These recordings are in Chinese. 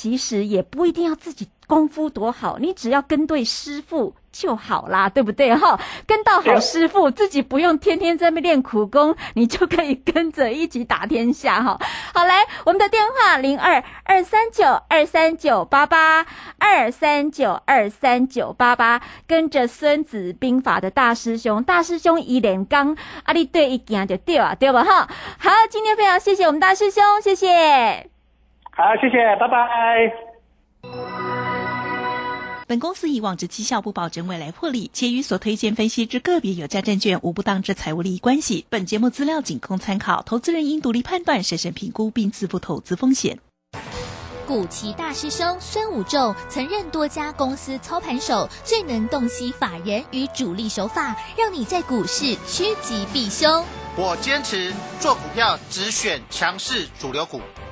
其实也不一定要自己功夫多好，你只要跟对师傅。就好啦，对不对哈？跟到好师傅，自己不用天天在那练苦功，你就可以跟着一起打天下哈。好来，我们的电话零二二三九二三九八八二三九二三九八八，跟着孙子兵法的大师兄，大师兄一连刚，阿力对一件就对啊，对吧哈？好，今天非常谢谢我们大师兄，谢谢。好，谢谢，拜拜。本公司以往之绩效不保证未来获利，且与所推荐分析之个别有价证券无不当之财务利益关系。本节目资料仅供参考，投资人应独立判断、审慎评估并自负投资风险。古奇大师兄孙武仲曾任多家公司操盘手，最能洞悉法人与主力手法，让你在股市趋吉避凶。我坚持做股票只选强势主流股，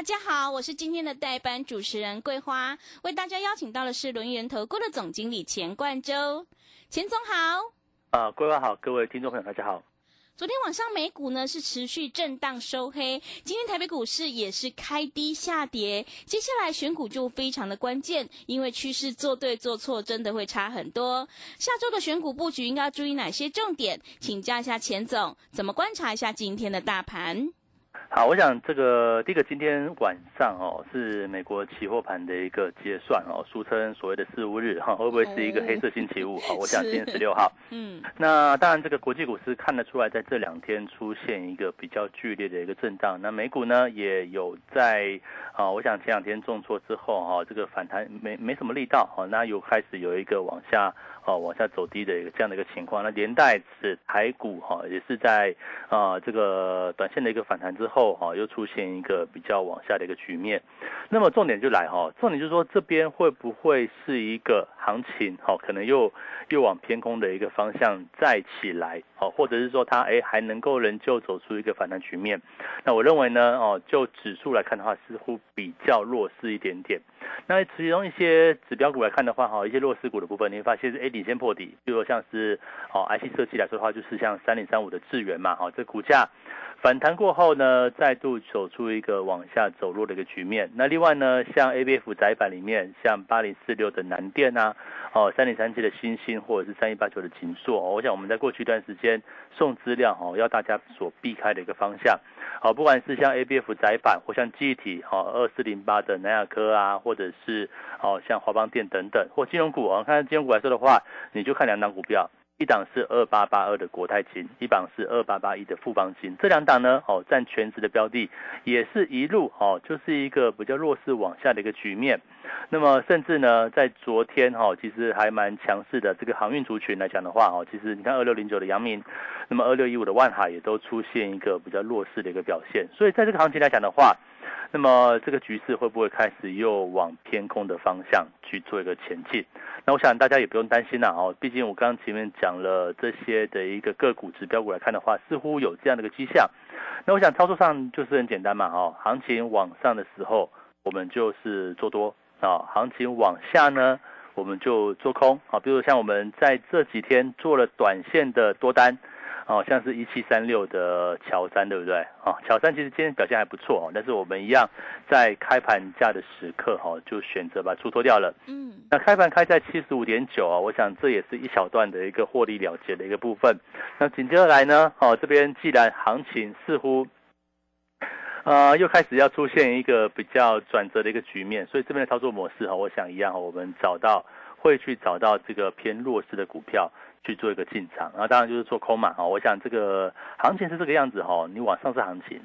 大家好，我是今天的代班主持人桂花，为大家邀请到的是轮源投顾的总经理钱冠洲。钱总好，啊，桂花好，各位听众朋友大家好。昨天晚上美股呢是持续震荡收黑，今天台北股市也是开低下跌。接下来选股就非常的关键，因为趋势做对做错真的会差很多。下周的选股布局应该注意哪些重点？请教一下钱总，怎么观察一下今天的大盘？好，我想这个第一个今天晚上哦是美国期货盘的一个结算哦，俗称所谓的四五日哈，会不会是一个黑色星期五？哈，我想今天十六号。嗯，那当然这个国际股市看得出来，在这两天出现一个比较剧烈的一个震荡。那美股呢也有在啊，我想前两天重挫之后哈，这个反弹没没什么力道哈，那又开始有一个往下。哦，往下走低的一个这样的一个情况，那连带是台股哈，也是在啊这个短线的一个反弹之后哈，又出现一个比较往下的一个局面。那么重点就来哈，重点就是说这边会不会是一个行情哈，可能又又往偏空的一个方向再起来哦，或者是说它哎还能够仍旧走出一个反弹局面？那我认为呢哦，就指数来看的话，似乎比较弱势一点点。那其中一些指标股来看的话哈，一些弱势股的部分，你会发现是哎。领先破底，比如像是哦，IC 设计来说的话，就是像三零三五的智源嘛，哈，这股价反弹过后呢，再度走出一个往下走弱的一个局面。那另外呢，像 ABF 窄板里面，像八零四六的南电啊，哦，三零三七的新星，或者是三一八九的锦硕，我想我们在过去一段时间送资料哦，要大家所避开的一个方向。好，不管是像 ABF 窄板，或像记忆体，哦，二四零八的南亚科啊，或者是哦，像华邦电等等，或金融股啊，看金融股来说的话，你就看两档股票。一档是二八八二的国泰金，一档是二八八一的富邦金，这两档呢，哦，占全值的标的，也是一路哦，就是一个比较弱势往下的一个局面。那么甚至呢，在昨天哈，其实还蛮强势的这个航运族群来讲的话，哦，其实你看二六零九的阳明，那么二六一五的万海也都出现一个比较弱势的一个表现。所以在这个行情来讲的话，那么这个局势会不会开始又往偏空的方向去做一个前进？那我想大家也不用担心啦哦，毕竟我刚刚前面讲了这些的一个个股指标股来看的话，似乎有这样的一个迹象。那我想操作上就是很简单嘛哦，行情往上的时候我们就是做多啊，行情往下呢我们就做空啊。比如像我们在这几天做了短线的多单。哦，像是一七三六的乔三，对不对？啊，乔三其实今天表现还不错哦，但是我们一样在开盘价的时刻哈，就选择把出脱掉了。嗯，那开盘开在七十五点九啊，我想这也是一小段的一个获利了结的一个部分。那紧接着来呢，哦，这边既然行情似乎呃又开始要出现一个比较转折的一个局面，所以这边的操作模式哈，我想一样，我们找到会去找到这个偏弱势的股票。去做一个进场，然后当然就是做空嘛，哈，我想这个行情是这个样子哈，你往上是行情，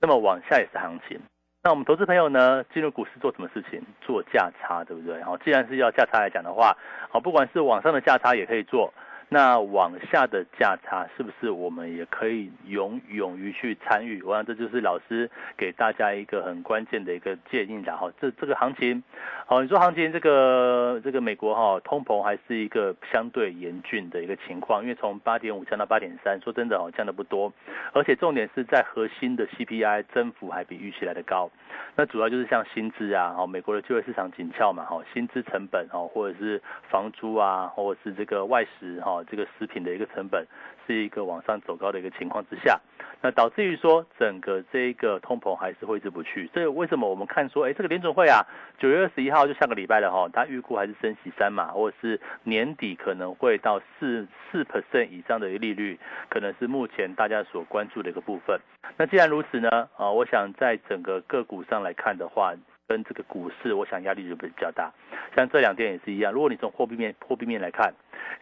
那么往下也是行情，那我们投资朋友呢，进入股市做什么事情？做价差，对不对？好，既然是要价差来讲的话，好，不管是往上的价差也可以做。那往下的价差是不是我们也可以勇勇于去参与？我想这就是老师给大家一个很关键的一个建议然后。这这个行情，好，你说行情这个这个美国哈通膨还是一个相对严峻的一个情况，因为从八点五降到八点三，说真的哦降的不多，而且重点是在核心的 CPI 增幅还比预期来的高。那主要就是像薪资啊，哦美国的就业市场紧俏嘛，哈薪资成本哦或者是房租啊，或者是这个外食哈。这个食品的一个成本是一个往上走高的一个情况之下，那导致于说整个这个通膨还是挥之不去。所以为什么我们看说，哎，这个联准会啊，九月二十一号就下个礼拜了哈，它预估还是升息三码，或者是年底可能会到四四 percent 以上的一个利率，可能是目前大家所关注的一个部分。那既然如此呢，啊，我想在整个个股上来看的话，跟这个股市，我想压力就比较大。像这两天也是一样，如果你从货币面货币面来看。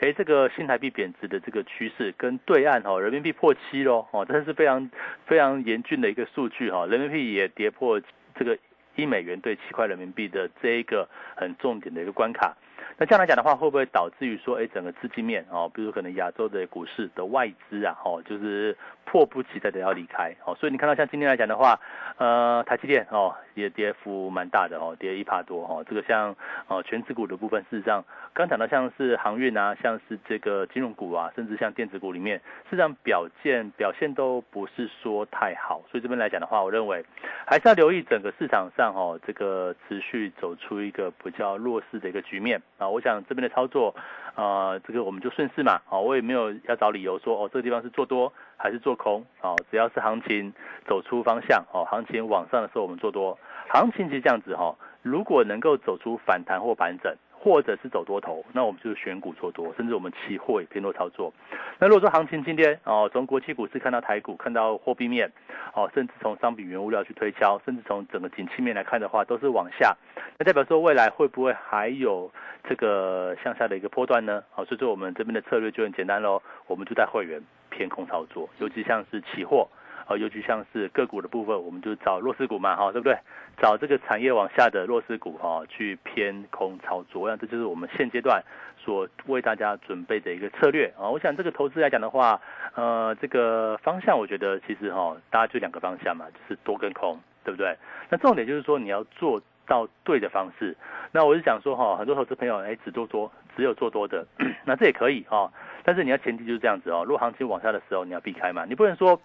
哎，这个新台币贬值的这个趋势跟对岸哦人民币破七喽，哦，这是非常非常严峻的一个数据哈，人民币也跌破这个一美元兑七块人民币的这一个很重点的一个关卡。那这样来讲的话，会不会导致于说，哎，整个资金面哦，比如可能亚洲的股市的外资啊，哦，就是迫不及待的要离开，哦，所以你看到像今天来讲的话，呃，台积电哦，也跌幅蛮大的哦，跌一帕多哦，这个像哦全指股的部分，事实上刚讲到像是航运啊，像是这个金融股啊，甚至像电子股里面，事实上表现表现都不是说太好，所以这边来讲的话，我认为还是要留意整个市场上哦，这个持续走出一个比较弱势的一个局面啊。我想这边的操作，呃，这个我们就顺势嘛，啊，我也没有要找理由说，哦，这个地方是做多还是做空，啊，只要是行情走出方向，哦，行情往上的时候我们做多，行情其实这样子哈，如果能够走出反弹或盘整。或者是走多头，那我们就是选股做多，甚至我们期货也偏多操作。那如果说行情今天哦，从国际股市看到台股，看到货币面，哦，甚至从商品原物料去推敲，甚至从整个景气面来看的话，都是往下。那代表说未来会不会还有这个向下的一个波段呢？好，所以说我们这边的策略就很简单喽，我们就带会员偏空操作，尤其像是期货。啊，尤其像是个股的部分，我们就找弱势股嘛，哈，对不对？找这个产业往下的弱势股，哈，去偏空操作。我想这就是我们现阶段所为大家准备的一个策略啊。我想这个投资来讲的话，呃，这个方向我觉得其实哈，大家就两个方向嘛，就是多跟空，对不对？那重点就是说你要做到对的方式。那我是想说哈，很多投资朋友哎，只做多，只有做多的，那这也可以哈，但是你要前提就是这样子哦，如果行情往下的时候，你要避开嘛，你不能说。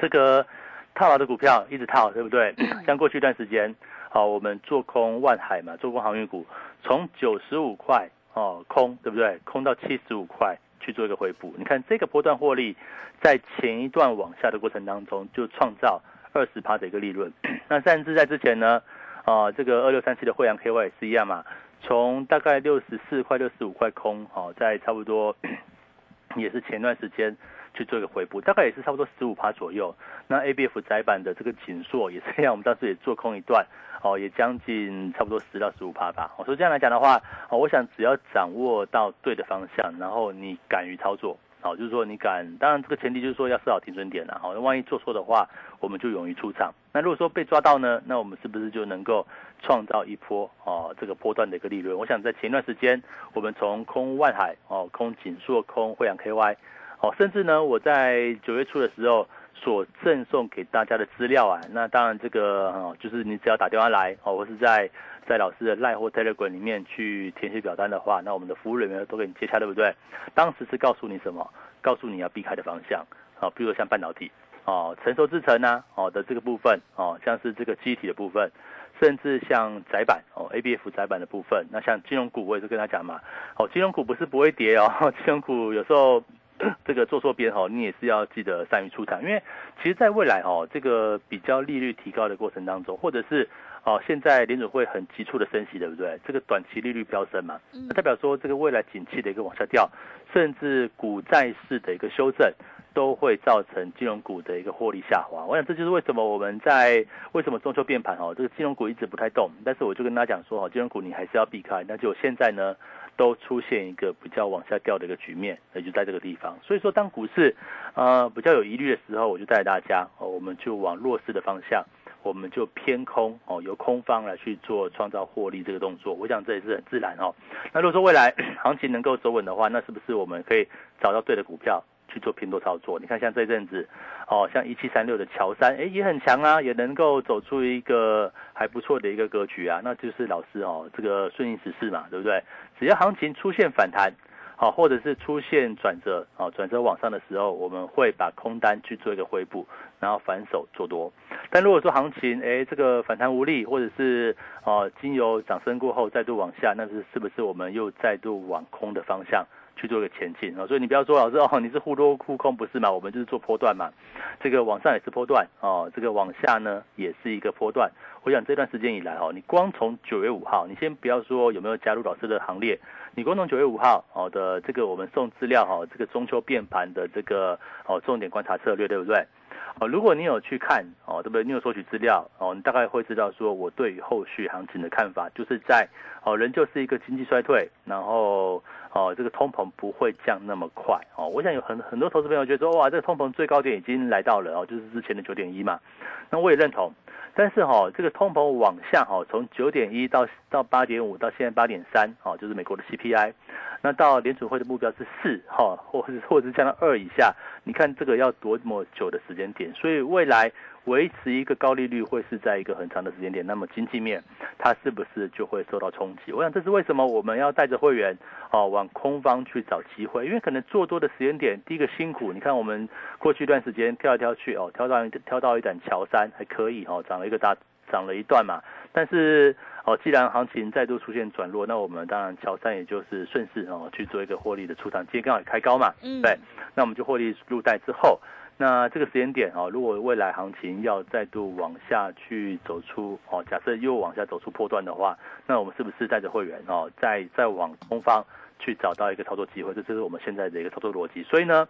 这个套牢的股票一直套，对不对？像过去一段时间，好，我们做空万海嘛，做空航运股，从九十五块哦空，对不对？空到七十五块去做一个回补。你看这个波段获利，在前一段往下的过程当中，就创造二十趴的一个利润。那甚至在之前呢，啊，这个二六三七的惠阳 KY 也是一样嘛，从大概六十四块、六十五块空，好，在差不多 也是前段时间。去做一个回补，大概也是差不多十五趴左右。那 A B F 窄板的这个紧缩也是这样，我们当时也做空一段，哦，也将近差不多十到十五趴吧。所以这样来讲的话，哦，我想只要掌握到对的方向，然后你敢于操作，哦，就是说你敢，当然这个前提就是说要设好停损点了，哦，那万一做错的话，我们就勇于出场。那如果说被抓到呢，那我们是不是就能够创造一波哦这个波段的一个利润？我想在前段时间，我们从空万海哦，空锦硕，空惠阳 K Y。哦，甚至呢，我在九月初的时候所赠送给大家的资料啊，那当然这个，就是你只要打电话来哦，或是在在老师的赖或 Telegram 里面去填写表单的话，那我们的服务人员都给你接洽，对不对？当时是告诉你什么？告诉你要避开的方向啊，比如说像半导体哦，成熟制程呢哦的这个部分哦，像是这个机体的部分，甚至像窄板哦，ABF 窄板的部分，那像金融股我也是跟他讲嘛，哦，金融股不是不会跌哦，金融股有时候。这个做错边哈，你也是要记得善于出场，因为其实在未来哦，这个比较利率提高的过程当中，或者是哦现在联准会很急促的升息，对不对？这个短期利率飙升嘛，那代表说这个未来景气的一个往下掉，甚至股债市的一个修正，都会造成金融股的一个获利下滑。我想这就是为什么我们在为什么中秋变盘哦，这个金融股一直不太动，但是我就跟大家讲说哦，金融股你还是要避开。那就现在呢？都出现一个比较往下掉的一个局面，也就在这个地方。所以说，当股市呃比较有疑虑的时候，我就带大家哦，我们就往弱势的方向，我们就偏空哦，由空方来去做创造获利这个动作。我想这也是很自然哦。那如果说未来行情能够走稳的话，那是不是我们可以找到对的股票？去做拼多操作，你看像这阵子，哦，像一七三六的乔山，哎，也很强啊，也能够走出一个还不错的一个格局啊，那就是老师哦，这个顺应时势嘛，对不对？只要行情出现反弹，好，或者是出现转折，哦，转折往上的时候，我们会把空单去做一个回补，然后反手做多。但如果说行情，哎，这个反弹无力，或者是哦，经由涨升过后再度往下，那是是不是我们又再度往空的方向？去做一个前进啊，所以你不要说老师哦，你是忽多忽空不是嘛？我们就是做波段嘛，这个往上也是波段哦，这个往下呢也是一个波段。我想这段时间以来哦，你光从九月五号，你先不要说有没有加入老师的行列，你光从九月五号哦的这个我们送资料哈，这个中秋变盘的这个哦重点观察策略对不对？哦，如果你有去看哦，对不对？你有索取资料哦，你大概会知道说我对于后续行情的看法，就是在哦，仍旧是一个经济衰退，然后哦，这个通膨不会降那么快哦。我想有很很多投资朋友觉得说，哇，这个通膨最高点已经来到了哦，就是之前的九点一嘛。那我也认同，但是哈，这个通膨往下哈，从九点一到到八点五，到现在八点三，哦，就是美国的 CPI。那到联储会的目标是四哈，或者或者是降到二以下，你看这个要多么久的时间点？所以未来维持一个高利率会是在一个很长的时间点，那么经济面它是不是就会受到冲击？我想这是为什么我们要带着会员哦往空方去找机会，因为可能做多的时间点，第一个辛苦，你看我们过去一段时间跳来跳去哦，跳到跳到一盏桥山还可以哦，涨了一个大涨了一段嘛，但是。哦，既然行情再度出现转弱，那我们当然乔山也就是顺势哦去做一个获利的出场，今天刚好也开高嘛，嗯，对，那我们就获利入袋之后，那这个时间点哦，如果未来行情要再度往下去走出哦，假设又往下走出破段的话，那我们是不是带着会员哦，再再往东方去找到一个操作机会？这就是我们现在的一个操作逻辑。所以呢，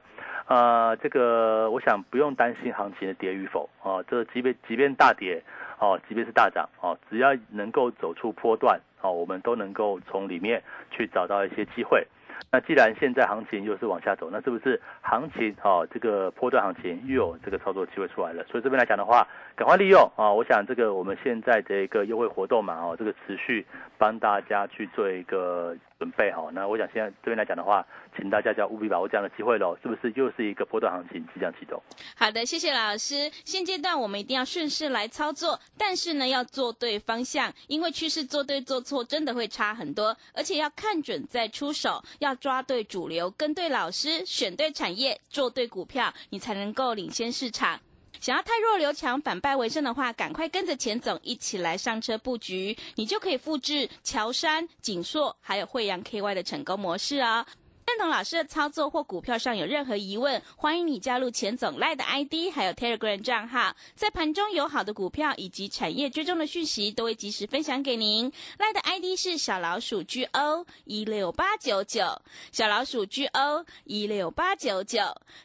呃，这个我想不用担心行情的跌与否啊，这即便即便大跌。哦，即便是大涨哦，只要能够走出波段哦，我们都能够从里面去找到一些机会。那既然现在行情又是往下走，那是不是行情哦这个波段行情又有这个操作机会出来了？所以这边来讲的话，赶快利用啊！我想这个我们现在的一个优惠活动嘛，哦，这个持续帮大家去做一个。准备好，那我想现在这边来讲的话，请大家就要务必把握这样的机会喽，是不是又是一个波段行情即将启动？好的，谢谢老师。现阶段我们一定要顺势来操作，但是呢要做对方向，因为趋势做对做错真的会差很多，而且要看准再出手，要抓对主流，跟对老师，选对产业，做对股票，你才能够领先市场。想要太弱留强，反败为胜的话，赶快跟着钱总一起来上车布局，你就可以复制乔山、锦硕还有惠阳 KY 的成功模式啊。认同老师的操作或股票上有任何疑问，欢迎你加入钱总赖的 ID，还有 Telegram 账号，在盘中有好的股票以及产业追踪的讯息，都会及时分享给您。赖的 ID 是小老鼠 GO 一六八九九，小老鼠 GO 一六八九九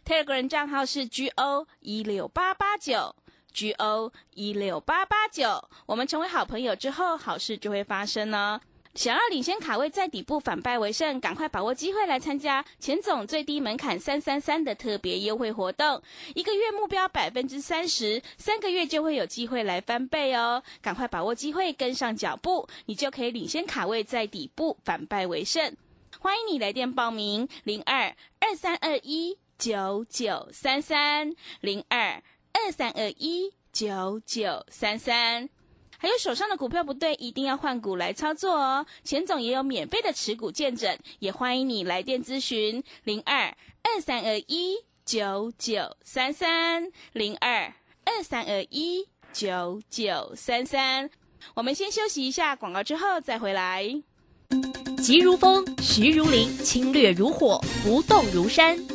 ，Telegram 账号是 GO 一六八八九，GO 一六八八九。我们成为好朋友之后，好事就会发生呢。想要领先卡位在底部反败为胜，赶快把握机会来参加钱总最低门槛三三三的特别优惠活动，一个月目标百分之三十，三个月就会有机会来翻倍哦！赶快把握机会，跟上脚步，你就可以领先卡位在底部反败为胜。欢迎你来电报名：零二二三二一九九三三零二二三二一九九三三。还有手上的股票不对，一定要换股来操作哦。钱总也有免费的持股见证，也欢迎你来电咨询零二二三二一九九三三零二二三二一九九三三。我们先休息一下广告，之后再回来。急如风，徐如林，侵略如火，不动如山。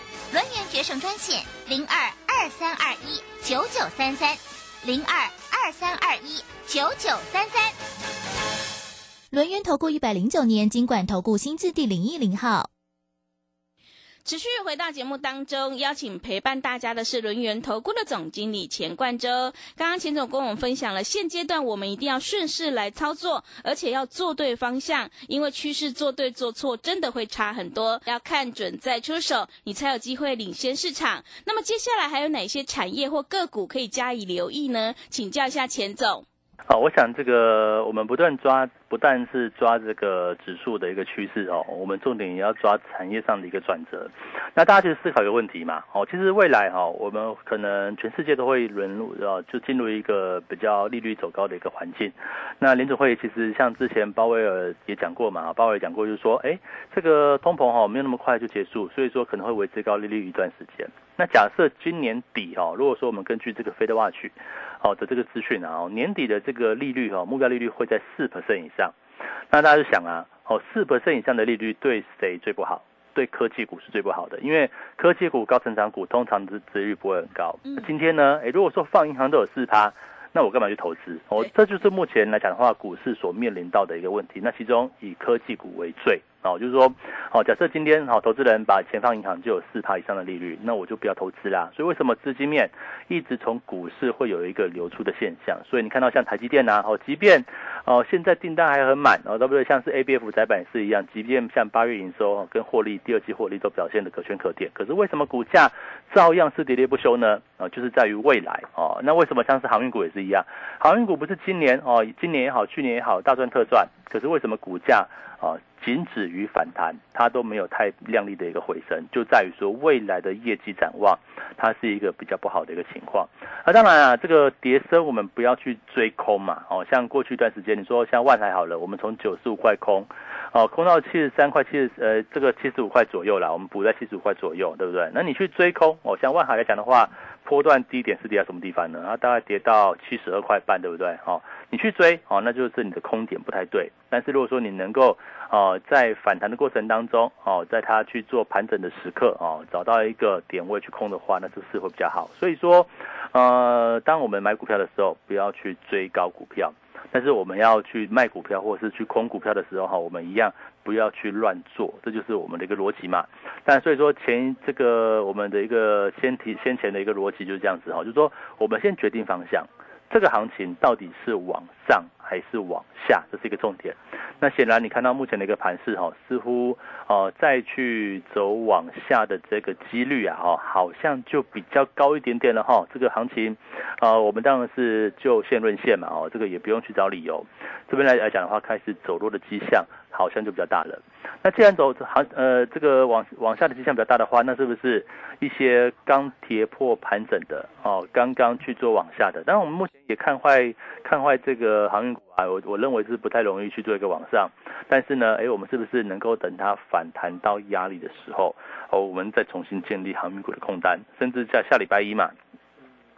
轮圆决胜专线零二二三二一九九三三零二二三二一九九三三。轮圆投顾一百零九年经管投顾新字第零一零号。持续回到节目当中，邀请陪伴大家的是轮源投顾的总经理钱冠洲。刚刚钱总跟我们分享了，现阶段我们一定要顺势来操作，而且要做对方向，因为趋势做对做错真的会差很多，要看准再出手，你才有机会领先市场。那么接下来还有哪些产业或个股可以加以留意呢？请教一下钱总。好，我想这个我们不断抓，不但是抓这个指数的一个趋势哦，我们重点也要抓产业上的一个转折。那大家去思考一个问题嘛，哦，其实未来哈，我们可能全世界都会沦入呃，就进入一个比较利率走高的一个环境。那联储会其实像之前鲍威尔也讲过嘛，鲍威尔讲过就是说，哎，这个通膨哈没有那么快就结束，所以说可能会维持高利率一段时间。那假设今年底哈，如果说我们根据这个 Fed Watch。好的这个资讯啊，年底的这个利率哈，目标利率会在四 percent 以上。那大家就想啊，哦，四 percent 以上的利率对谁最不好？对科技股是最不好的，因为科技股、高成长股通常的值率不会很高。今天呢，诶，如果说放银行都有四趴，那我干嘛去投资？哦，这就是目前来讲的话，股市所面临到的一个问题。那其中以科技股为最。哦，就是说，哦，假设今天好，投资人把钱放银行就有四趴以上的利率，那我就不要投资啦。所以为什么资金面一直从股市会有一个流出的现象？所以你看到像台积电呐，哦，即便哦现在订单还很满，哦，对不对？像是 A B F 窄板是一样，即便像八月营收跟获利，第二季获利都表现的可圈可点，可是为什么股价照样是喋喋不休呢？啊，就是在于未来哦。那为什么像是航运股也是一样？航运股不是今年哦，今年也好，去年也好，大赚特赚，可是为什么股价啊？仅止于反弹，它都没有太亮丽的一个回升，就在于说未来的业绩展望，它是一个比较不好的一个情况。那当然啊，这个跌升我们不要去追空嘛，哦，像过去一段时间，你说像万海好了，我们从九十五块空，哦，空到七十三块七十，呃，这个七十五块左右了，我们补在七十五块左右，对不对？那你去追空，哦，像万海来讲的话，波段低点是跌到什么地方呢？它大概跌到七十二块半，对不对？哦，你去追，哦，那就是你的空点不太对。但是如果说你能够，哦，在反弹的过程当中，哦，在它去做盘整的时刻，哦，找到一个点位去空的话，那这是会比较好。所以说，呃，当我们买股票的时候，不要去追高股票；但是我们要去卖股票或者是去空股票的时候，哈，我们一样不要去乱做，这就是我们的一个逻辑嘛。但所以说前这个我们的一个先提先前的一个逻辑就是这样子哈，就是说我们先决定方向。这个行情到底是往上还是往下，这是一个重点。那显然你看到目前的一个盘势哈，似乎哦再去走往下的这个几率啊哈，好像就比较高一点点了哈。这个行情，呃，我们当然是就线论线嘛哦，这个也不用去找理由。这边来来讲的话，开始走弱的迹象好像就比较大了。那既然走行呃这个往往下的迹象比较大的话，那是不是一些刚跌破盘整的哦，刚刚去做往下的？当然我们目前也看坏看坏这个航运股啊，我我认为是不太容易去做一个往上。但是呢，哎，我们是不是能够等它反弹到压力的时候，哦，我们再重新建立航运股的空单，甚至在下礼拜一嘛，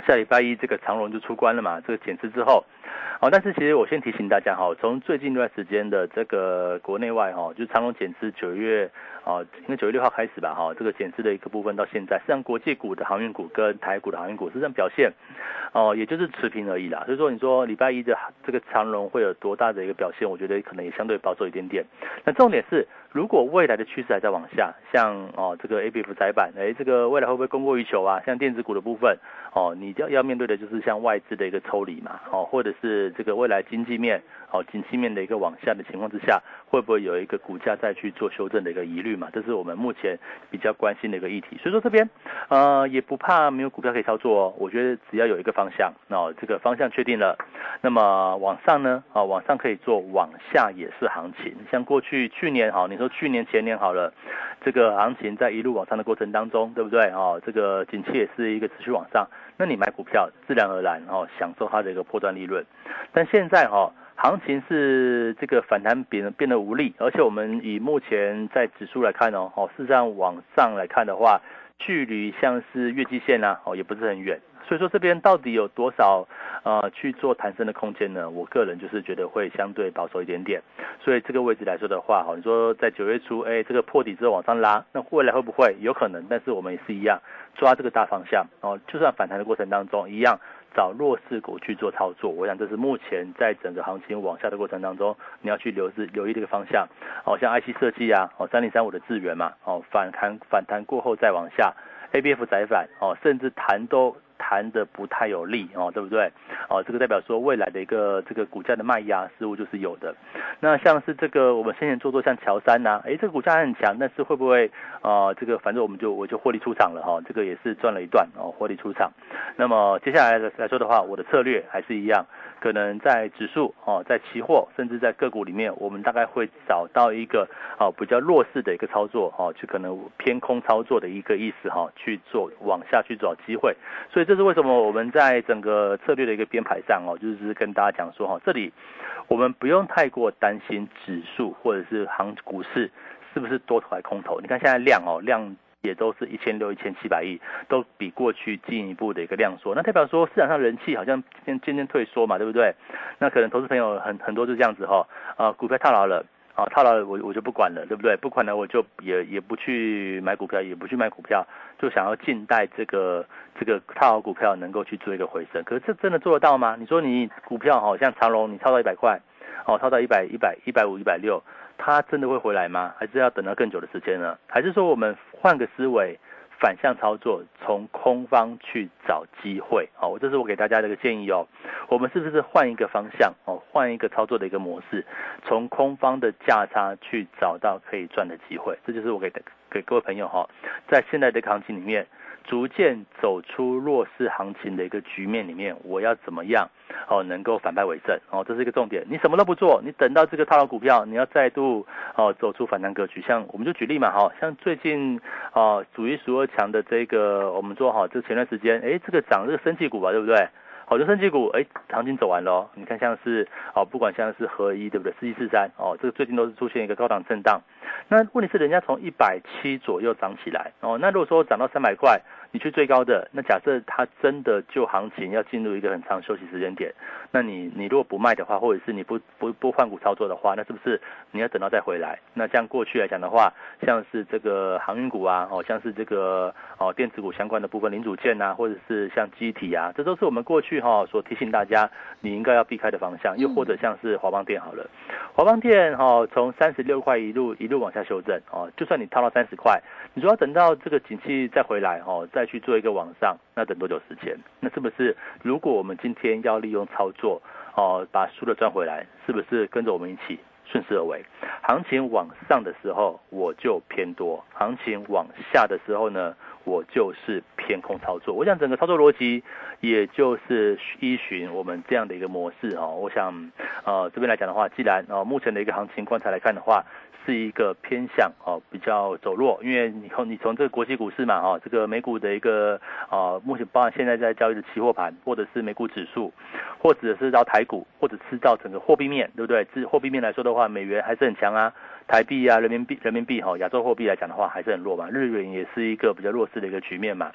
下礼拜一这个长荣就出关了嘛，这个减持之后。哦，但是其实我先提醒大家哈，从最近一段时间的这个国内外哈，就长隆减资九月。哦，因为九月六号开始吧，哈，这个减资的一个部分到现在，像国际股的航运股跟台股的航运股实际上表现，哦，也就是持平而已啦。所以说，你说礼拜一的这个长荣会有多大的一个表现？我觉得可能也相对保守一点点。那重点是，如果未来的趋势还在往下，像哦这个 A B F 窄板，哎，这个未来会不会供过于求啊？像电子股的部分，哦，你要要面对的就是像外资的一个抽离嘛，哦，或者是这个未来经济面，哦，经济面的一个往下的情况之下，会不会有一个股价再去做修正的一个疑虑？嘛，这是我们目前比较关心的一个议题，所以说这边呃也不怕没有股票可以操作哦。我觉得只要有一个方向，那这个方向确定了，那么往上呢啊往上可以做，往下也是行情。像过去去年哈，你说去年前年好了，这个行情在一路往上的过程当中，对不对啊？这个景气也是一个持续往上，那你买股票自然而然哦享受它的一个破断利润。但现在哈。行情是这个反弹变变得无力，而且我们以目前在指数来看哦，哦，事实上往上来看的话，距离像是月季线呐，哦，也不是很远。所以说这边到底有多少呃去做弹升的空间呢？我个人就是觉得会相对保守一点点。所以这个位置来说的话，哈，你说在九月初，哎，这个破底之后往上拉，那未来会不会有可能？但是我们也是一样抓这个大方向哦，就算反弹的过程当中一样。找弱势股去做操作，我想这是目前在整个行情往下的过程当中，你要去留意留意这个方向。哦，像 IC 设计啊，哦三零三五的资源嘛，哦反弹反弹过后再往下，ABF 窄反，哦甚至弹都。谈的不太有利哦，对不对？哦，这个代表说未来的一个这个股价的卖压似乎就是有的。那像是这个我们先前做做像乔山呐，哎，这个股价很强，但是会不会啊？这个反正我们就我就获利出场了哈，这个也是赚了一段哦，获利出场。那么接下来的来说的话，我的策略还是一样。可能在指数哦，在期货甚至在个股里面，我们大概会找到一个哦比较弱势的一个操作哦，就可能偏空操作的一个意思哈，去做往下去找机会。所以这是为什么我们在整个策略的一个编排上哦，就是跟大家讲说哈，这里我们不用太过担心指数或者是行股市是不是多头还空头。你看现在量哦量。也都是一千六、一千七百亿，都比过去进一步的一个量缩，那代表说市场上人气好像渐渐渐退缩嘛，对不对？那可能投资朋友很很多就这样子哈，啊，股票套牢了，啊，套牢了我我就不管了，对不对？不管了我就也也不去买股票，也不去卖股票，就想要静待这个这个套牢股票能够去做一个回升。可是这真的做得到吗？你说你股票好像长隆，你套到一百块，哦，套到一百一百一百五一百六。它真的会回来吗？还是要等到更久的时间呢？还是说我们换个思维，反向操作，从空方去找机会？哦，这是我给大家的一个建议哦。我们是不是换一个方向？哦，换一个操作的一个模式，从空方的价差去找到可以赚的机会？这就是我给给各位朋友哈，在现在的行情里面。逐渐走出弱势行情的一个局面里面，我要怎么样哦，能够反败为胜哦，这是一个重点。你什么都不做，你等到这个套牢股票，你要再度哦走出反弹格局。像我们就举例嘛，哈，像最近哦数一数二强的这个，我们做好这前段时间，哎，这个涨这个升气股吧，对不对？好多升气股，哎，行情走完了，你看像是哦，不管像是合一，对不对？四一四三哦，这个最近都是出现一个高档震荡。那问题是人家从一百七左右涨起来哦，那如果说涨到三百块。你去最高的，那假设它真的就行情要进入一个很长休息时间点，那你你如果不卖的话，或者是你不不不换股操作的话，那是不是你要等到再回来？那像过去来讲的话，像是这个航运股啊，哦，像是这个哦电子股相关的部分零组件啊，或者是像机体啊，这都是我们过去哈所提醒大家你应该要避开的方向。又或者像是华邦电好了，华邦电哈从三十六块一路一路往下修正哦，就算你套到三十块，你说要等到这个景气再回来哦，再。再去做一个往上，那等多久时间？那是不是如果我们今天要利用操作哦，把输的赚回来，是不是跟着我们一起顺势而为？行情往上的时候我就偏多，行情往下的时候呢，我就是偏空操作。我想整个操作逻辑也就是依循我们这样的一个模式哦。我想呃这边来讲的话，既然哦目前的一个行情观察来看的话。是一个偏向哦，比较走弱，因为你从你从这个国际股市嘛，哦，这个美股的一个啊，目前包含现在在交易的期货盘，或者是美股指数，或者是到台股，或者是到整个货币面，对不对？自货币面来说的话，美元还是很强啊。台币啊、人民币、人民币哈、亚洲货币来讲的话，还是很弱嘛。日元也是一个比较弱势的一个局面嘛。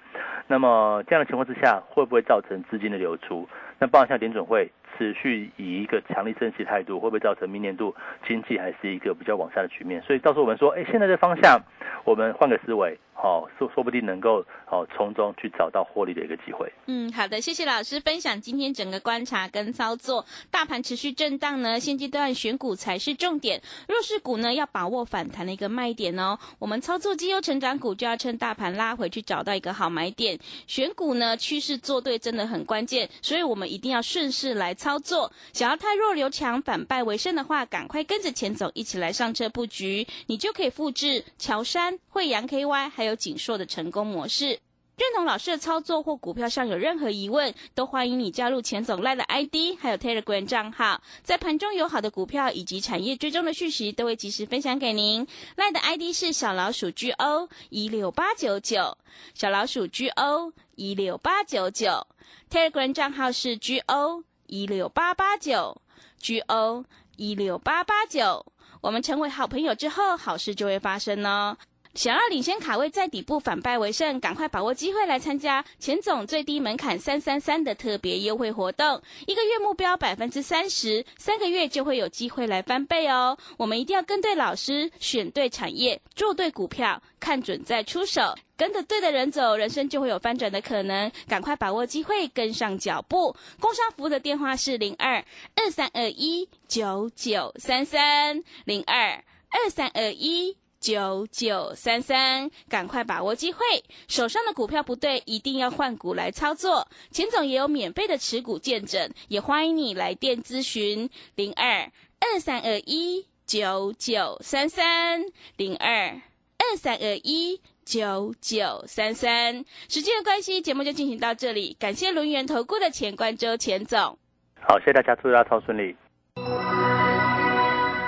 那么这样的情况之下，会不会造成资金的流出？那包括像联准会持续以一个强力升息态度，会不会造成明年度经济还是一个比较往下的局面？所以到时候我们说，哎，现在的方向，我们换个思维。好，说说不定能够好从中去找到获利的一个机会。嗯，好的，谢谢老师分享今天整个观察跟操作。大盘持续震荡呢，现阶段选股才是重点。弱势股呢，要把握反弹的一个卖点哦。我们操作绩优成长股，就要趁大盘拉回去找到一个好买点。选股呢，趋势做对真的很关键，所以我们一定要顺势来操作。想要太弱留强，反败为胜的话，赶快跟着钱总一起来上车布局，你就可以复制乔山、惠阳 KY 还有。有锦硕的成功模式，认同老师的操作或股票上有任何疑问，都欢迎你加入钱总赖的 ID，还有 Telegram 账号，在盘中有好的股票以及产业追踪的讯息，都会及时分享给您。赖的 ID 是小老鼠 GO 一六八九九，小老鼠 GO 一六八九九，Telegram 账号是 GO 一六八八九，GO 一六八八九。我们成为好朋友之后，好事就会发生哦。想要领先卡位，在底部反败为胜，赶快把握机会来参加钱总最低门槛三三三的特别优惠活动，一个月目标百分之三十，三个月就会有机会来翻倍哦。我们一定要跟对老师，选对产业，做对股票，看准再出手，跟着对的人走，人生就会有翻转的可能。赶快把握机会，跟上脚步。工商服务的电话是零二二三二一九九三三零二二三二一。九九三三，赶快把握机会！手上的股票不对，一定要换股来操作。钱总也有免费的持股见证，也欢迎你来电咨询零二二三二一九九三三零二二三二一九九三三。时间的关系，节目就进行到这里。感谢轮圆投顾的钱冠周钱总。好，谢谢大家，祝大家超顺利。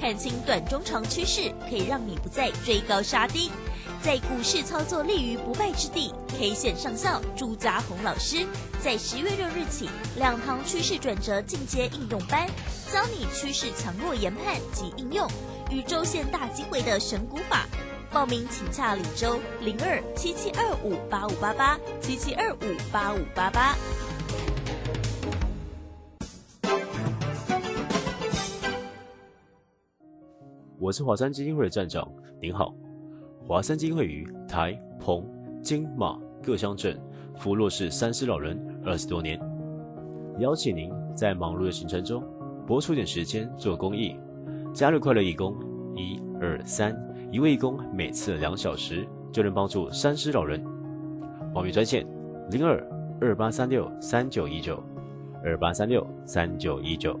看清短中长趋势，可以让你不再追高杀低，在股市操作立于不败之地。K 线上校朱家红老师在十月六日起两堂趋势转折进阶应用班，教你趋势强弱研判及应用与周线大机会的选股法。报名请洽李周零二七七二五八五八八七七二五八五八八。我是华山基金会的站长，您好。华山基金会于台、澎、金、马各乡镇扶弱势三师老人二十多年，邀请您在忙碌的行程中拨出点时间做公益，加入快乐义工，一二三，一位义工每次两小时就能帮助三师老人。报名专线零二二八三六三九一九二八三六三九一九。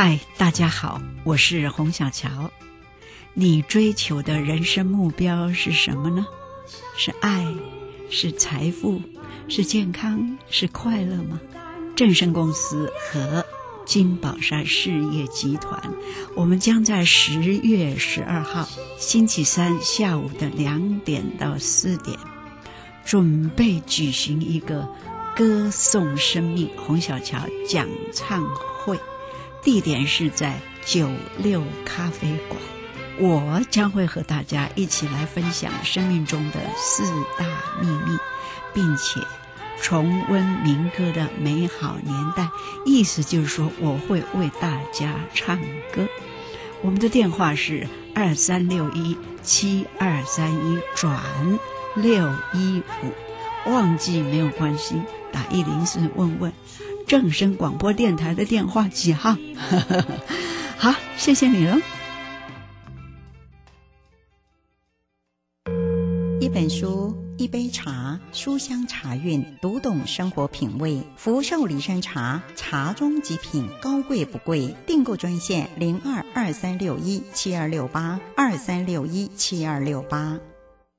嗨，大家好，我是洪小乔。你追求的人生目标是什么呢？是爱，是财富，是健康，是快乐吗？正生公司和金宝山事业集团，我们将在十月十二号星期三下午的两点到四点，准备举行一个歌颂生命洪小乔讲唱会，地点是在九六咖啡馆。我将会和大家一起来分享生命中的四大秘密，并且重温民歌的美好年代。意思就是说，我会为大家唱歌。我们的电话是二三六一七二三一转六一五，忘记没有关系，打一零四问问正声广播电台的电话几号。好，谢谢你了。一本书，一杯茶，书香茶韵，读懂生活品味。福寿礼山茶，茶中极品，高贵不贵。订购专线零二二三六一七二六八二三六一七二六八。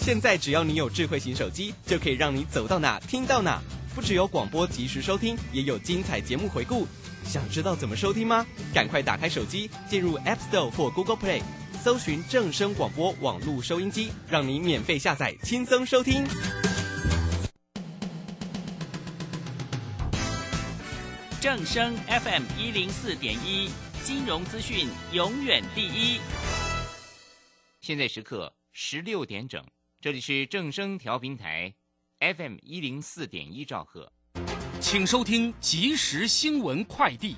现在只要你有智慧型手机，就可以让你走到哪听到哪。不只有广播及时收听，也有精彩节目回顾。想知道怎么收听吗？赶快打开手机，进入 App Store 或 Google Play，搜寻正声广播网络收音机，让你免费下载，轻松收听。正声 FM 一零四点一，金融资讯永远第一。现在时刻十六点整。这里是正声调频台，FM 一零四点一兆赫，请收听即时新闻快递。